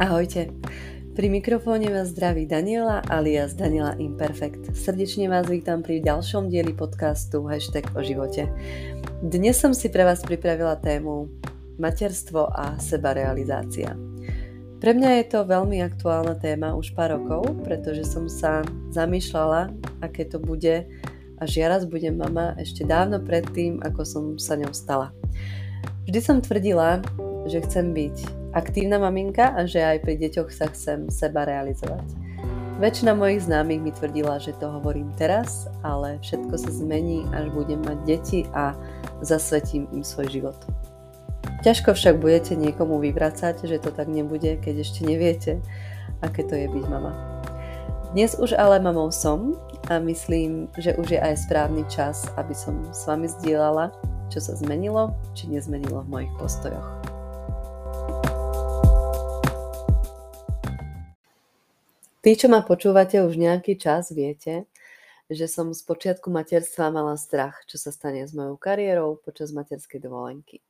Ahojte. Pri mikrofóne vás zdraví Daniela alias Daniela Imperfect. Srdečne vás vítam pri ďalšom dieli podcastu Hashtag o živote. Dnes som si pre vás pripravila tému materstvo a sebarealizácia. Pre mňa je to veľmi aktuálna téma už pár rokov, pretože som sa zamýšľala, aké to bude, až ja raz budem mama ešte dávno predtým, ako som sa ňou stala. Vždy som tvrdila, že chcem byť aktívna maminka a že aj pri deťoch sa chcem seba realizovať. Väčšina mojich známych mi tvrdila, že to hovorím teraz, ale všetko sa zmení, až budem mať deti a zasvetím im svoj život. Ťažko však budete niekomu vyvracať, že to tak nebude, keď ešte neviete, aké to je byť mama. Dnes už ale mamou som a myslím, že už je aj správny čas, aby som s vami zdieľala, čo sa zmenilo, či nezmenilo v mojich postojoch. Tí, čo ma počúvate už nejaký čas, viete, že som z počiatku materstva mala strach, čo sa stane s mojou kariérou počas materskej dovolenky.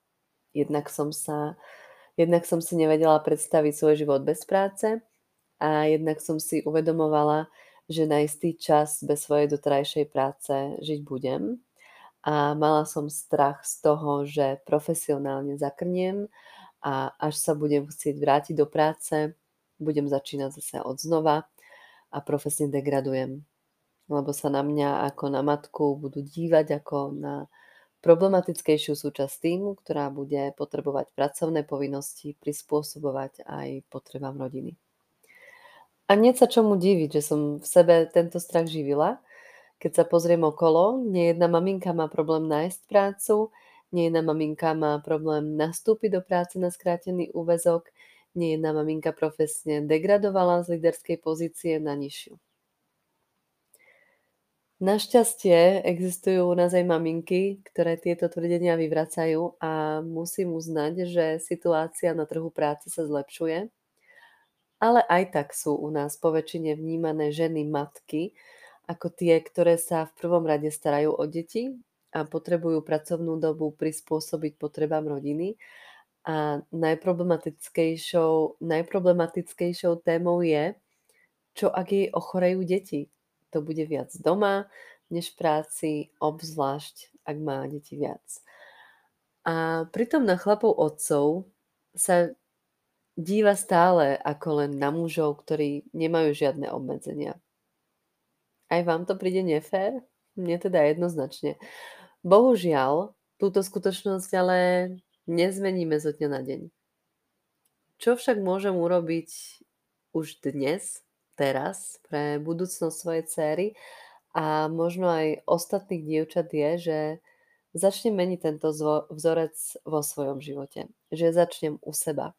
Jednak som, sa, jednak som si nevedela predstaviť svoj život bez práce a jednak som si uvedomovala, že na istý čas bez svojej dotrajšej práce žiť budem. A mala som strach z toho, že profesionálne zakrniem a až sa budem chcieť vrátiť do práce, budem začínať zase od znova a profesne degradujem. Lebo sa na mňa ako na matku budú dívať ako na problematickejšiu súčasť týmu, ktorá bude potrebovať pracovné povinnosti prispôsobovať aj potrebám rodiny. A nie sa čomu diviť, že som v sebe tento strach živila. Keď sa pozriem okolo, nie jedna maminka má problém nájsť prácu, nie jedna maminka má problém nastúpiť do práce na skrátený úvezok, nie jedna maminka profesne degradovala z líderskej pozície na nižšiu. Našťastie existujú u nás aj maminky, ktoré tieto tvrdenia vyvracajú a musím uznať, že situácia na trhu práce sa zlepšuje, ale aj tak sú u nás po väčšine vnímané ženy matky ako tie, ktoré sa v prvom rade starajú o deti a potrebujú pracovnú dobu prispôsobiť potrebám rodiny a najproblematickejšou, najproblematickejšou témou je, čo ak jej ochorejú deti. To bude viac doma, než v práci, obzvlášť ak má deti viac. A pritom na chlapov otcov sa díva stále ako len na mužov, ktorí nemajú žiadne obmedzenia. Aj vám to príde nefér? Mne teda jednoznačne. Bohužiaľ, túto skutočnosť ale nezmeníme zo dňa na deň. Čo však môžem urobiť už dnes, teraz, pre budúcnosť svojej céry a možno aj ostatných dievčat je, že začnem meniť tento vzorec vo svojom živote. Že začnem u seba.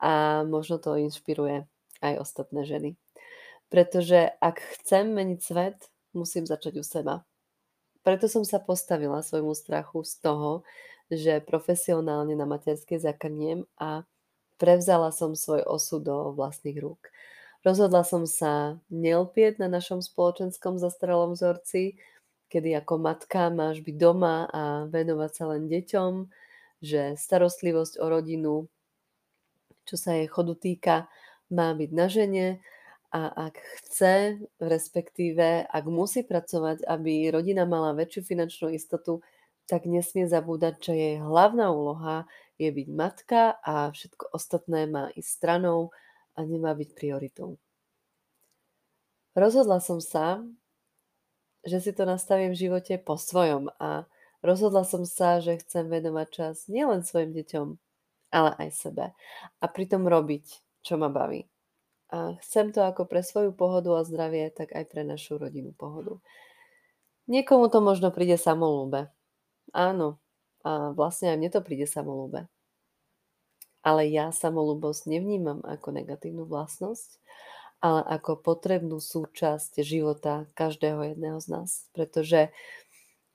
A možno to inšpiruje aj ostatné ženy. Pretože ak chcem meniť svet, musím začať u seba. Preto som sa postavila svojmu strachu z toho, že profesionálne na materskej zakrniem a prevzala som svoj osud do vlastných rúk. Rozhodla som sa nelpieť na našom spoločenskom zastaralom vzorci, kedy ako matka máš byť doma a venovať sa len deťom, že starostlivosť o rodinu, čo sa jej chodu týka, má byť na žene a ak chce, respektíve ak musí pracovať, aby rodina mala väčšiu finančnú istotu, tak nesmie zabúdať, že jej hlavná úloha je byť matka a všetko ostatné má ísť stranou a nemá byť prioritou. Rozhodla som sa, že si to nastavím v živote po svojom a rozhodla som sa, že chcem venovať čas nielen svojim deťom, ale aj sebe. A pritom robiť, čo ma baví. A chcem to ako pre svoju pohodu a zdravie, tak aj pre našu rodinu pohodu. Niekomu to možno príde samolúbe, Áno, a vlastne aj mne to príde samolúbe. Ale ja samolúbosť nevnímam ako negatívnu vlastnosť, ale ako potrebnú súčasť života každého jedného z nás. Pretože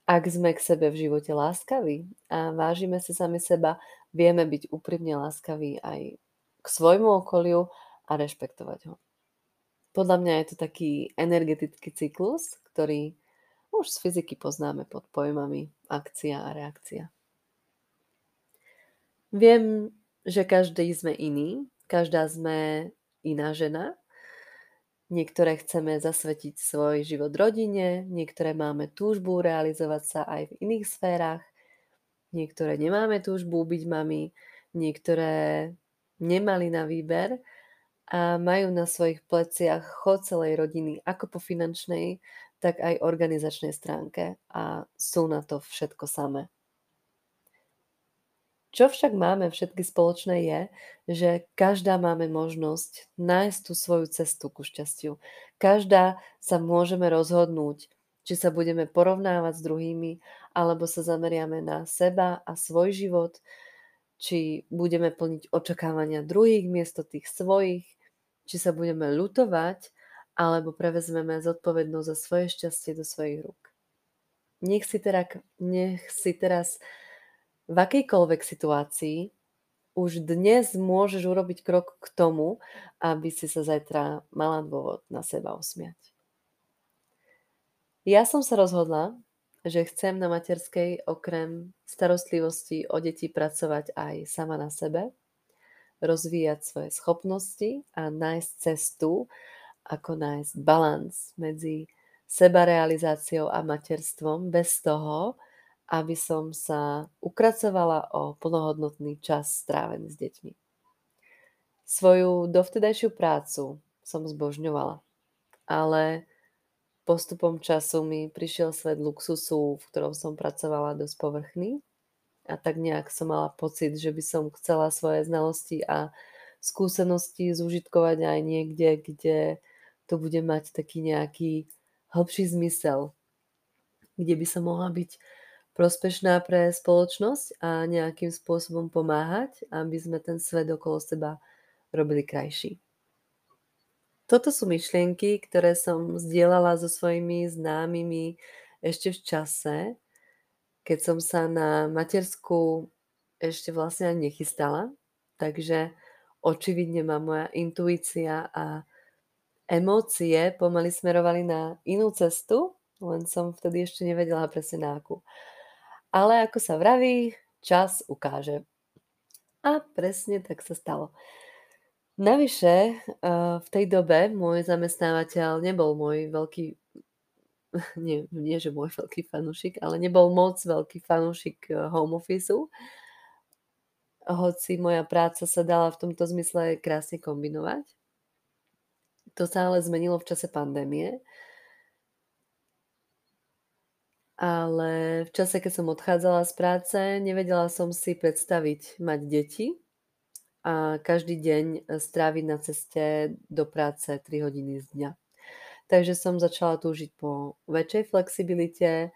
ak sme k sebe v živote láskaví a vážime si sami seba, vieme byť úprimne láskaví aj k svojmu okoliu a rešpektovať ho. Podľa mňa je to taký energetický cyklus, ktorý už z fyziky poznáme pod pojmami akcia a reakcia. Viem, že každý sme iný, každá sme iná žena. Niektoré chceme zasvetiť svoj život rodine, niektoré máme túžbu realizovať sa aj v iných sférach, niektoré nemáme túžbu byť mami, niektoré nemali na výber a majú na svojich pleciach chod celej rodiny, ako po finančnej, tak aj organizačnej stránke a sú na to všetko samé. Čo však máme všetky spoločné je, že každá máme možnosť nájsť tú svoju cestu ku šťastiu. Každá sa môžeme rozhodnúť, či sa budeme porovnávať s druhými, alebo sa zameriame na seba a svoj život, či budeme plniť očakávania druhých miesto tých svojich, či sa budeme lutovať, alebo prevezmeme zodpovednosť za svoje šťastie do svojich rúk. Nech si, teda, nech si teraz v akejkoľvek situácii už dnes môžeš urobiť krok k tomu, aby si sa zajtra mala dôvod na seba usmiať. Ja som sa rozhodla, že chcem na materskej okrem starostlivosti o deti pracovať aj sama na sebe, rozvíjať svoje schopnosti a nájsť cestu, ako nájsť balans medzi sebarealizáciou a materstvom bez toho, aby som sa ukracovala o plnohodnotný čas strávený s deťmi. Svoju dovtedajšiu prácu som zbožňovala, ale postupom času mi prišiel svet luxusu, v ktorom som pracovala dosť povrchný a tak nejak som mala pocit, že by som chcela svoje znalosti a skúsenosti zúžitkovať aj niekde, kde to bude mať taký nejaký hlbší zmysel, kde by som mohla byť prospešná pre spoločnosť a nejakým spôsobom pomáhať, aby sme ten svet okolo seba robili krajší. Toto sú myšlienky, ktoré som zdieľala so svojimi známymi ešte v čase, keď som sa na matersku ešte vlastne ani nechystala. Takže očividne ma moja intuícia a emócie pomaly smerovali na inú cestu, len som vtedy ešte nevedela presne na akú. Ale ako sa vraví, čas ukáže. A presne tak sa stalo. Navyše, eh, v tej dobe môj zamestnávateľ nebol môj veľký, nie, nie že môj veľký fanúšik, ale nebol moc veľký fanúšik eh, home office hoci moja práca sa dala v tomto zmysle krásne kombinovať. To sa ale zmenilo v čase pandémie, ale v čase, keď som odchádzala z práce, nevedela som si predstaviť mať deti a každý deň stráviť na ceste do práce 3 hodiny z dňa. Takže som začala túžiť po väčšej flexibilite,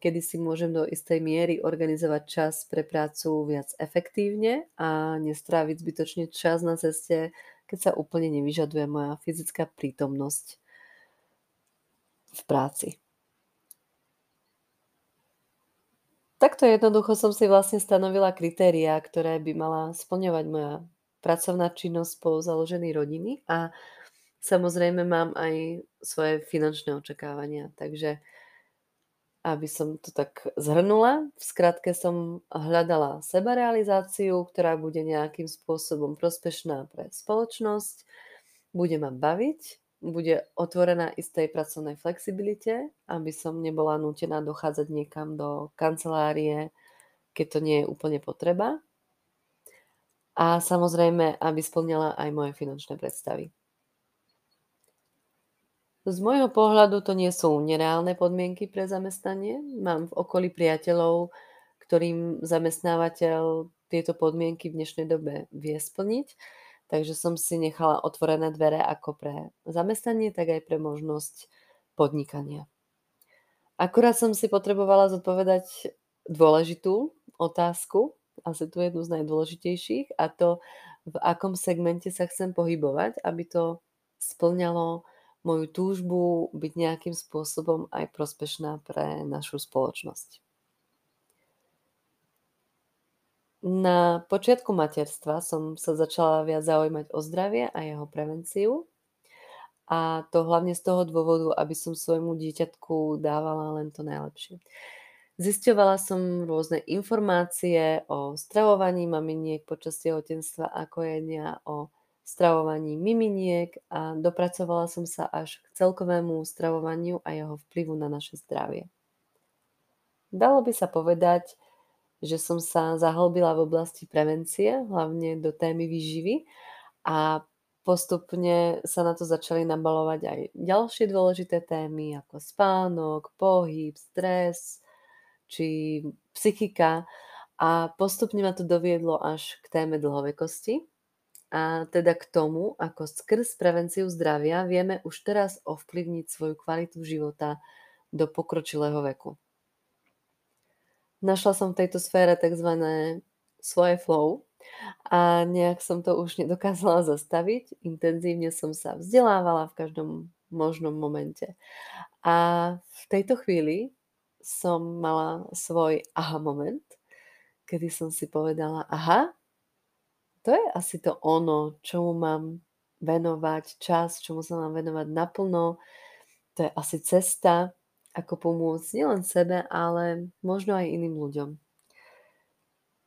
kedy si môžem do istej miery organizovať čas pre prácu viac efektívne a nestráviť zbytočne čas na ceste, keď sa úplne nevyžaduje moja fyzická prítomnosť v práci. Takto jednoducho som si vlastne stanovila kritériá, ktoré by mala splňovať moja pracovná činnosť spolu založenej rodiny a samozrejme mám aj svoje finančné očakávania. Takže aby som to tak zhrnula, v skratke som hľadala sebarealizáciu, ktorá bude nejakým spôsobom prospešná pre spoločnosť, bude ma baviť bude otvorená istej pracovnej flexibilite, aby som nebola nútená dochádzať niekam do kancelárie, keď to nie je úplne potreba. A samozrejme, aby splňala aj moje finančné predstavy. Z môjho pohľadu to nie sú nereálne podmienky pre zamestnanie. Mám v okolí priateľov, ktorým zamestnávateľ tieto podmienky v dnešnej dobe vie splniť Takže som si nechala otvorené dvere ako pre zamestnanie, tak aj pre možnosť podnikania. Akurát som si potrebovala zodpovedať dôležitú otázku, asi tu jednu z najdôležitejších, a to, v akom segmente sa chcem pohybovať, aby to splňalo moju túžbu byť nejakým spôsobom aj prospešná pre našu spoločnosť. Na počiatku materstva som sa začala viac zaujímať o zdravie a jeho prevenciu. A to hlavne z toho dôvodu, aby som svojmu dieťatku dávala len to najlepšie. Zisťovala som rôzne informácie o stravovaní maminiek počas tehotenstva, ako jednia, o stravovaní miminiek a dopracovala som sa až k celkovému stravovaniu a jeho vplyvu na naše zdravie. Dalo by sa povedať, že som sa zahlbila v oblasti prevencie, hlavne do témy výživy a postupne sa na to začali nabalovať aj ďalšie dôležité témy ako spánok, pohyb, stres či psychika a postupne ma to doviedlo až k téme dlhovekosti, a teda k tomu, ako skrz prevenciu zdravia vieme už teraz ovplyvniť svoju kvalitu života do pokročilého veku. Našla som v tejto sfére tzv. svoje flow a nejak som to už nedokázala zastaviť. Intenzívne som sa vzdelávala v každom možnom momente. A v tejto chvíli som mala svoj aha moment, kedy som si povedala, aha, to je asi to ono, čomu mám venovať čas, čomu sa mám venovať naplno. To je asi cesta, ako pomôcť nielen sebe, ale možno aj iným ľuďom.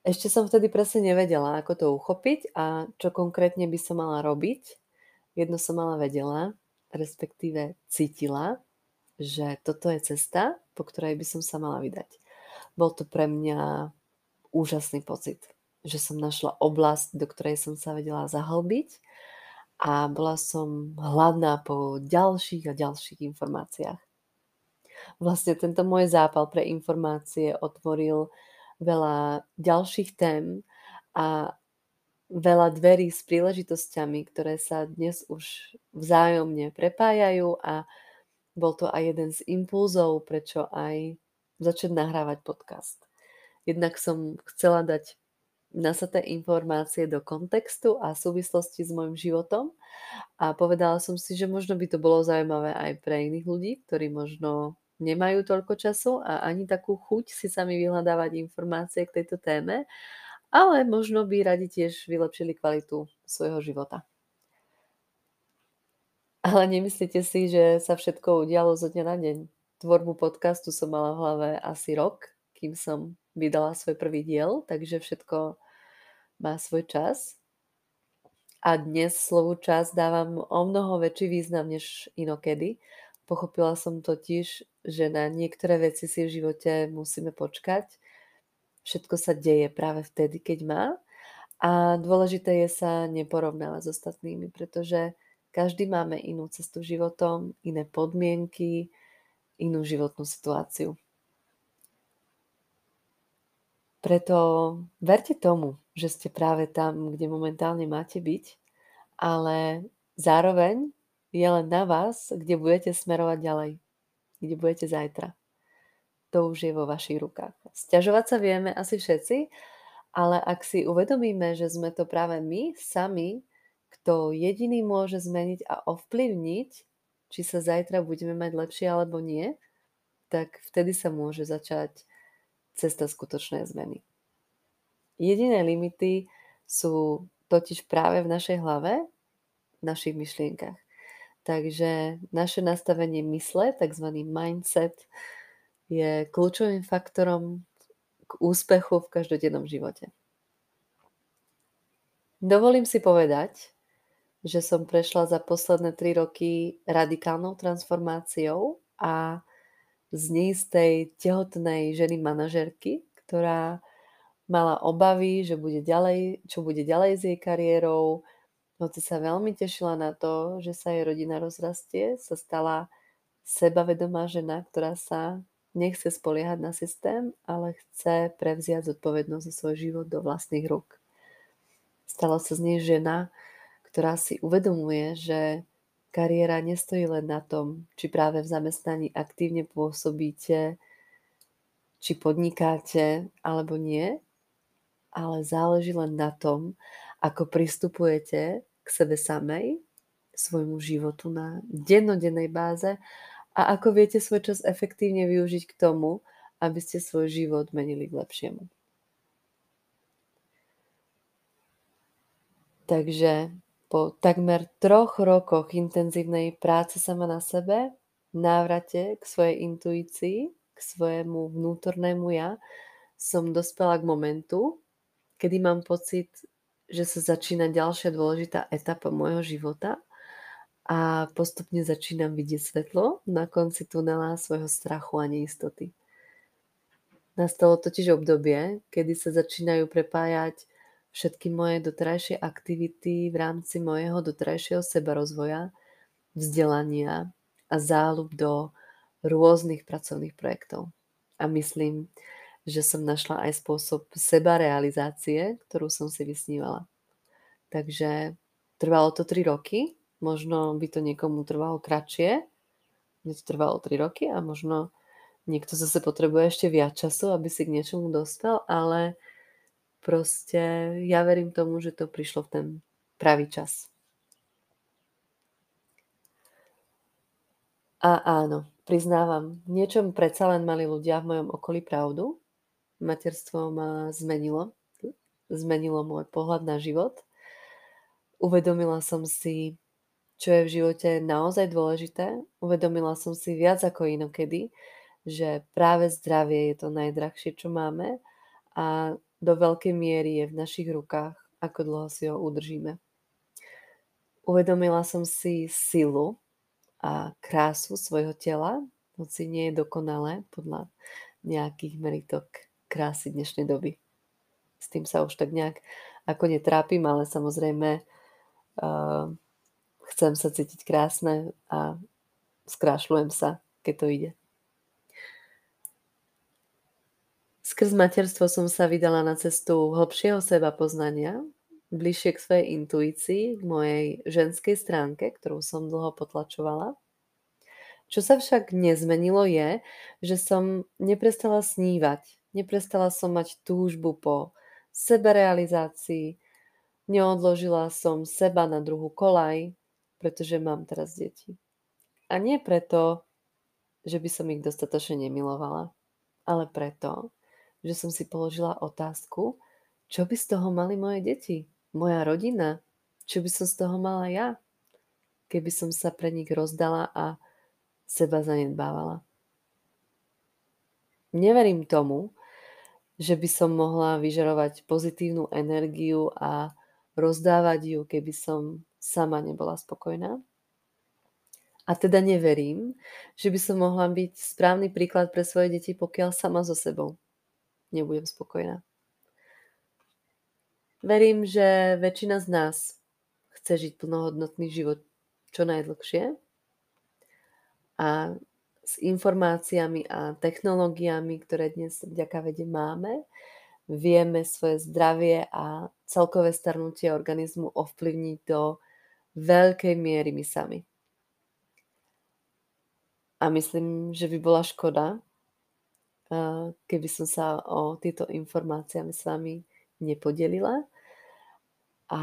Ešte som vtedy presne nevedela, ako to uchopiť a čo konkrétne by som mala robiť. Jedno som mala vedela, respektíve cítila, že toto je cesta, po ktorej by som sa mala vydať. Bol to pre mňa úžasný pocit že som našla oblasť, do ktorej som sa vedela zahlbiť a bola som hladná po ďalších a ďalších informáciách. Vlastne tento môj zápal pre informácie otvoril veľa ďalších tém a veľa dverí s príležitosťami, ktoré sa dnes už vzájomne prepájajú a bol to aj jeden z impulzov, prečo aj začať nahrávať podcast. Jednak som chcela dať nasaté informácie do kontextu a súvislosti s môjim životom a povedala som si, že možno by to bolo zaujímavé aj pre iných ľudí, ktorí možno nemajú toľko času a ani takú chuť si sami vyhľadávať informácie k tejto téme, ale možno by radi tiež vylepšili kvalitu svojho života. Ale nemyslíte si, že sa všetko udialo zo dňa na deň. Tvorbu podcastu som mala v hlave asi rok, kým som vydala svoj prvý diel, takže všetko má svoj čas. A dnes slovu čas dávam o mnoho väčší význam než inokedy. Pochopila som totiž, že na niektoré veci si v živote musíme počkať. Všetko sa deje práve vtedy, keď má. A dôležité je sa neporovnávať s ostatnými, pretože každý máme inú cestu životom, iné podmienky, inú životnú situáciu. Preto verte tomu, že ste práve tam, kde momentálne máte byť, ale zároveň je len na vás, kde budete smerovať ďalej, kde budete zajtra. To už je vo vašich rukách. Sťažovať sa vieme asi všetci, ale ak si uvedomíme, že sme to práve my sami, kto jediný môže zmeniť a ovplyvniť, či sa zajtra budeme mať lepšie alebo nie, tak vtedy sa môže začať cesta skutočnej zmeny. Jediné limity sú totiž práve v našej hlave, v našich myšlienkach. Takže naše nastavenie mysle, tzv. mindset, je kľúčovým faktorom k úspechu v každodennom živote. Dovolím si povedať, že som prešla za posledné 3 roky radikálnou transformáciou a z neistej tehotnej ženy manažerky, ktorá mala obavy, že bude ďalej, čo bude ďalej s jej kariérou. Hoci sa veľmi tešila na to, že sa jej rodina rozrastie, sa stala sebavedomá žena, ktorá sa nechce spoliehať na systém, ale chce prevziať zodpovednosť za svoj život do vlastných rúk. Stala sa z nej žena, ktorá si uvedomuje, že Kariéra nestojí len na tom, či práve v zamestnaní aktívne pôsobíte, či podnikáte alebo nie, ale záleží len na tom, ako pristupujete k sebe samej, svojmu životu na dennodennej báze a ako viete svoj čas efektívne využiť k tomu, aby ste svoj život menili k lepšiemu. Takže po takmer troch rokoch intenzívnej práce sama na sebe, návrate k svojej intuícii, k svojemu vnútornému ja, som dospela k momentu, kedy mám pocit, že sa začína ďalšia dôležitá etapa môjho života a postupne začínam vidieť svetlo na konci tunela svojho strachu a neistoty. Nastalo totiž obdobie, kedy sa začínajú prepájať všetky moje doterajšie aktivity v rámci mojeho doterajšieho sebarozvoja, vzdelania a záľub do rôznych pracovných projektov. A myslím, že som našla aj spôsob seba realizácie, ktorú som si vysnívala. Takže trvalo to 3 roky, Možno by to niekomu trvalo kratšie, mne to trvalo 3 roky a možno niekto zase potrebuje ešte viac času, aby si k niečomu dostal, ale proste ja verím tomu, že to prišlo v ten pravý čas. A áno, priznávam, niečom predsa len mali ľudia v mojom okolí pravdu. Materstvo ma zmenilo, zmenilo môj pohľad na život. Uvedomila som si, čo je v živote naozaj dôležité. Uvedomila som si viac ako inokedy, že práve zdravie je to najdrahšie, čo máme a do veľkej miery je v našich rukách, ako dlho si ho udržíme. Uvedomila som si silu a krásu svojho tela, hoci nie je dokonalé podľa nejakých meritok krásy dnešnej doby. S tým sa už tak nejak ako netrápim, ale samozrejme uh, chcem sa cítiť krásne a skrášľujem sa, keď to ide. Skrz materstvo som sa vydala na cestu hlbšieho seba poznania, bližšie k svojej intuícii, k mojej ženskej stránke, ktorú som dlho potlačovala. Čo sa však nezmenilo je, že som neprestala snívať. Neprestala som mať túžbu po seberealizácii, neodložila som seba na druhú kolaj, pretože mám teraz deti. A nie preto, že by som ich dostatočne nemilovala, ale preto, že som si položila otázku, čo by z toho mali moje deti, moja rodina, čo by som z toho mala ja, keby som sa pre nich rozdala a seba zanedbávala. Neverím tomu, že by som mohla vyžarovať pozitívnu energiu a rozdávať ju, keby som sama nebola spokojná. A teda neverím, že by som mohla byť správny príklad pre svoje deti, pokiaľ sama so sebou nebudem spokojná. Verím, že väčšina z nás chce žiť plnohodnotný život čo najdlhšie a s informáciami a technológiami, ktoré dnes vďaka vede máme, vieme svoje zdravie a celkové starnutie organizmu ovplyvniť do veľkej miery my sami. A myslím, že by bola škoda, keby som sa o tieto informáciami s vami nepodelila. A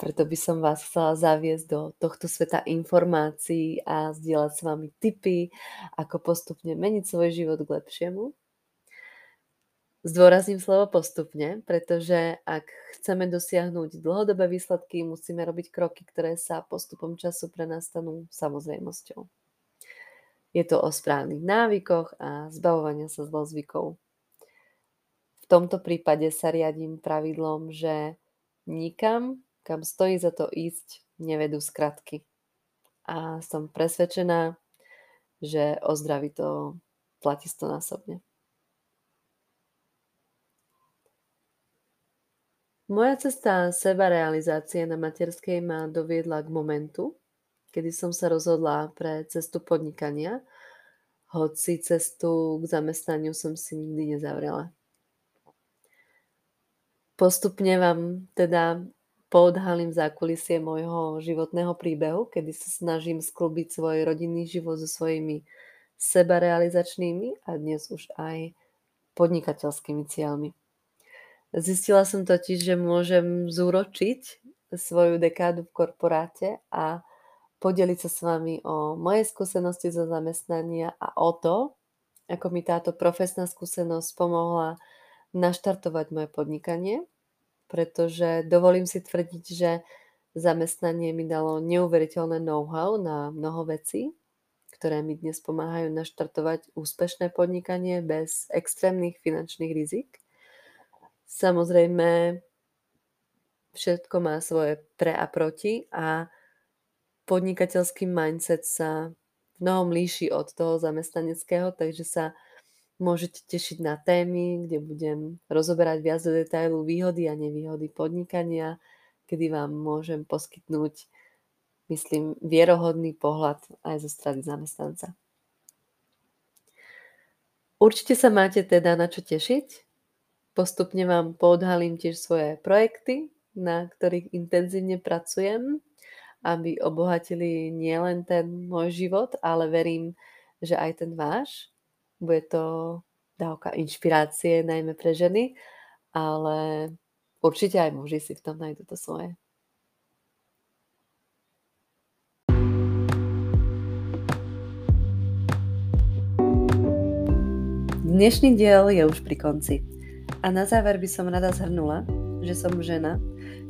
preto by som vás chcela zaviesť do tohto sveta informácií a zdieľať s vami tipy, ako postupne meniť svoj život k lepšiemu. Zdôrazním slovo postupne, pretože ak chceme dosiahnuť dlhodobé výsledky, musíme robiť kroky, ktoré sa postupom času pre nás stanú samozrejmosťou. Je to o správnych návykoch a zbavovania sa zlozvykov. V tomto prípade sa riadím pravidlom, že nikam, kam stojí za to ísť, nevedú skratky. A som presvedčená, že o zdraví to platí stonásobne. Moja cesta seba realizácie na materskej ma doviedla k momentu, kedy som sa rozhodla pre cestu podnikania, hoci cestu k zamestnaniu som si nikdy nezavrela. Postupne vám teda poodhalím zákulisie môjho životného príbehu, kedy sa snažím sklbiť svoj rodinný život so svojimi sebarealizačnými a dnes už aj podnikateľskými cieľmi. Zistila som totiž, že môžem zúročiť svoju dekádu v korporáte a podeliť sa s vami o moje skúsenosti zo zamestnania a o to, ako mi táto profesná skúsenosť pomohla naštartovať moje podnikanie, pretože dovolím si tvrdiť, že zamestnanie mi dalo neuveriteľné know-how na mnoho vecí, ktoré mi dnes pomáhajú naštartovať úspešné podnikanie bez extrémnych finančných rizik. Samozrejme, všetko má svoje pre a proti a podnikateľský mindset sa mnohom líši od toho zamestnaneckého, takže sa môžete tešiť na témy, kde budem rozoberať viac do detailu výhody a nevýhody podnikania, kedy vám môžem poskytnúť, myslím, vierohodný pohľad aj zo strany zamestnanca. Určite sa máte teda na čo tešiť. Postupne vám podhalím tiež svoje projekty, na ktorých intenzívne pracujem, aby obohatili nielen ten môj život, ale verím, že aj ten váš. Bude to dávka inšpirácie, najmä pre ženy, ale určite aj muži si v tom nájdú to svoje. Dnešný diel je už pri konci. A na záver by som rada zhrnula, že som žena,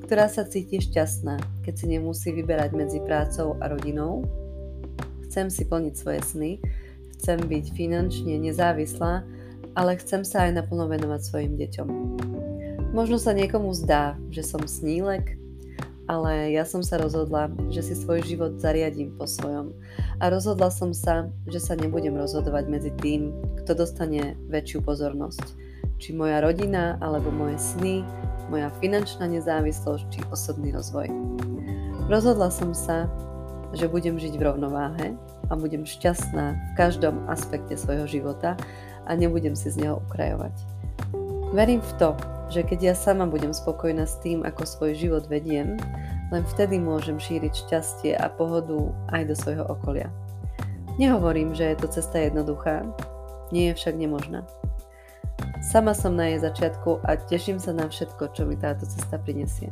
ktorá sa cíti šťastná, keď si nemusí vyberať medzi prácou a rodinou. Chcem si plniť svoje sny, chcem byť finančne nezávislá, ale chcem sa aj naplno venovať svojim deťom. Možno sa niekomu zdá, že som snílek, ale ja som sa rozhodla, že si svoj život zariadím po svojom. A rozhodla som sa, že sa nebudem rozhodovať medzi tým, kto dostane väčšiu pozornosť. Či moja rodina, alebo moje sny, moja finančná nezávislosť, či osobný rozvoj. Rozhodla som sa, že budem žiť v rovnováhe a budem šťastná v každom aspekte svojho života a nebudem si z neho ukrajovať. Verím v to, že keď ja sama budem spokojná s tým, ako svoj život vediem, len vtedy môžem šíriť šťastie a pohodu aj do svojho okolia. Nehovorím, že je to cesta jednoduchá, nie je však nemožná. Sama som na jej začiatku a teším sa na všetko, čo mi táto cesta prinesie.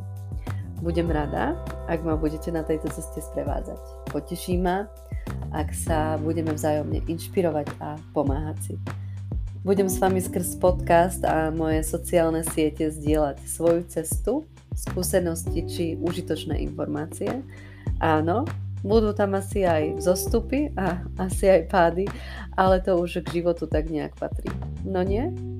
Budem rada, ak ma budete na tejto ceste sprevádzať. Poteší ma, ak sa budeme vzájomne inšpirovať a pomáhať si. Budem s vami skrz podcast a moje sociálne siete zdieľať svoju cestu, skúsenosti či užitočné informácie. Áno, budú tam asi aj zostupy a asi aj pády, ale to už k životu tak nejak patrí. No nie?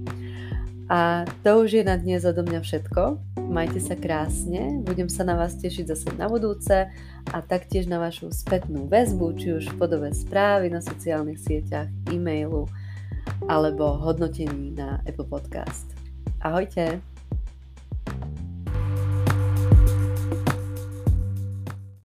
A to už je na dnes odo mňa všetko. Majte sa krásne, budem sa na vás tešiť zase na budúce a taktiež na vašu spätnú väzbu, či už v podobe správy na sociálnych sieťach, e-mailu, alebo hodnotení na Apple Podcast. Ahojte!